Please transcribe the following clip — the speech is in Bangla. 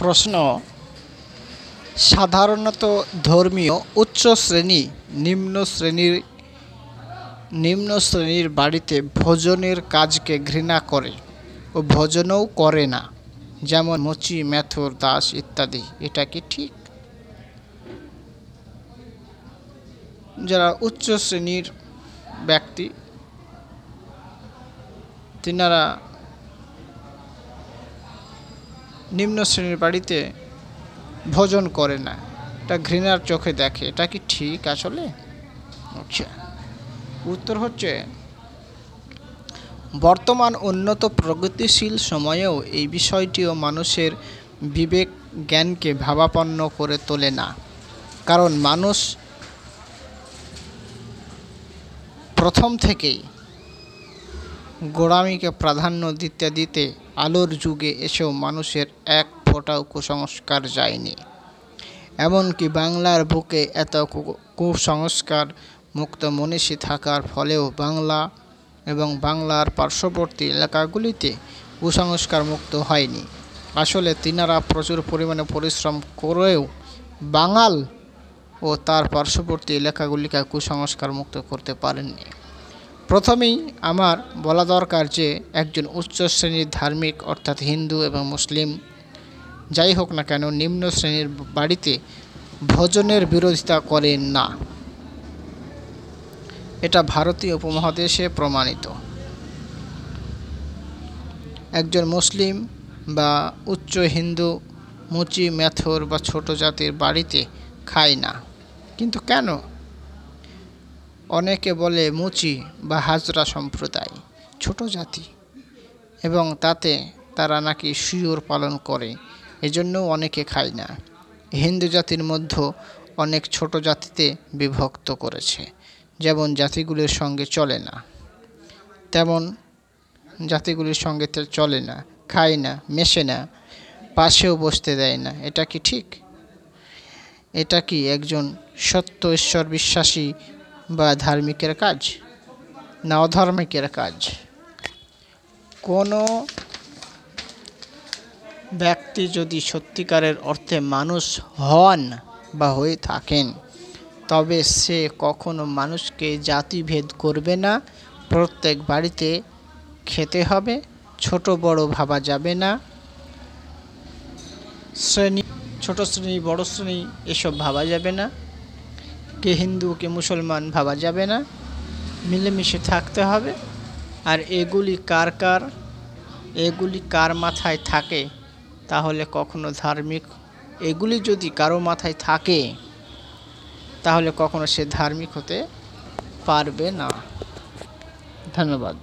প্রশ্ন, সাধারণত ধর্মীয় উচ্চ শ্রেণি, নিম্ন শ্রেণির নিম্ন শ্রেণির বাড়িতে ভোজনের কাজকে ঘৃণা করে ও ভোজনও করে না, যেমন মুচি, মেথর, দাস ইত্যাদি। এটা কি ঠিক? যারা উচ্চ শ্রেণির ব্যক্তি, তিনারা নিম্ন শ্রেণির বাড়িতে ভোজন করে না। এটা ঘৃণার চোখে দেখে। এটা কি ঠিক আসলে? আচ্ছা। উত্তর হচ্ছে, বর্তমান উন্নত প্রগতিশীল সময়েও এই বিষয়টিও মানুষের বিবেক জ্ঞানকে ভাবাপন্ন করে তোলে না। কারণ মানুষ প্রথম থেকেই গোড়ামিকে প্রাধান্য দিতে দিতে আলোর যুগে এসেও মানুষের এক ফোঁটাও কুসংস্কার যায়নি। এমনকি বাংলার বুকে এত কুসংস্কার মুক্ত মনীষী থাকার ফলেও বাংলা এবং বাংলার পার্শ্ববর্তী এলাকাগুলিতে কুসংস্কার মুক্ত হয়নি। আসলে তিনারা প্রচুর পরিমাণে পরিশ্রম করেও বাঙাল ও তার পার্শ্ববর্তী এলাকাগুলিকে কুসংস্কার মুক্ত করতে পারেননি। প্রথমেই আমার বলা দরকার যে একজন উচ্চ শ্রেণির ধার্মিক, অর্থাৎ হিন্দু এবং মুসলিম, যাই হোক না কেন, নিম্ন শ্রেণির বাড়িতে ভোজনের বিরোধিতা করেন না। এটা ভারতীয় উপমহাদেশে প্রমাণিত। একজন মুসলিম বা উচ্চ হিন্দু মুচি, মেথর বা ছোট জাতির বাড়িতে খায় না। কিন্তু কেন? অনেকে বলে মুচি বা হাজরা সম্প্রদায়, ছোট জাতি। এবং তাতে তারা নাকি শিওর পালন করে, এজন্যও অনেকে খায় না। হিন্দু জাতির মধ্যে অনেক ছোট জাতিতে বিভক্ত করেছে, যেমন জাতিগুলির সঙ্গে চলে না। তেমন জাতিগুলির সঙ্গে চলে না, খায় না, মেশে না, পাশেও বসতে দেয় না। এটা কি ঠিক? এটা কি একজন সত্য ঈশ্বর বিশ্বাসী বা ধার্মিকের কাজ, না অধার্মিকের কাজ। কোনো ব্যক্তি যদি সত্যিকারের অর্থে মানুষ হন বা হয়ে থাকেন, তবে সে কখনো মানুষকে জাতিভেদ করবে না, প্রত্যেক বাড়িতে খেতে হবে, ছোট বড় ভাবা যাবে না, শ্রেণি, ছোট শ্রেণি, বড় শ্রেণি, এসব ভাবা যাবে না। কে হিন্দু, কে মুসলমান ভাবা যাবে না। মিলেমিশে থাকতে হবে। আর এগুলি কার কার? এগুলি কার মাথায় থাকে? তাহলে কখনো ধার্মিক? এগুলি যদি কারও মাথায় থাকে, তাহলে কখনো সে ধার্মিক হতে পারবে না। ধন্যবাদ।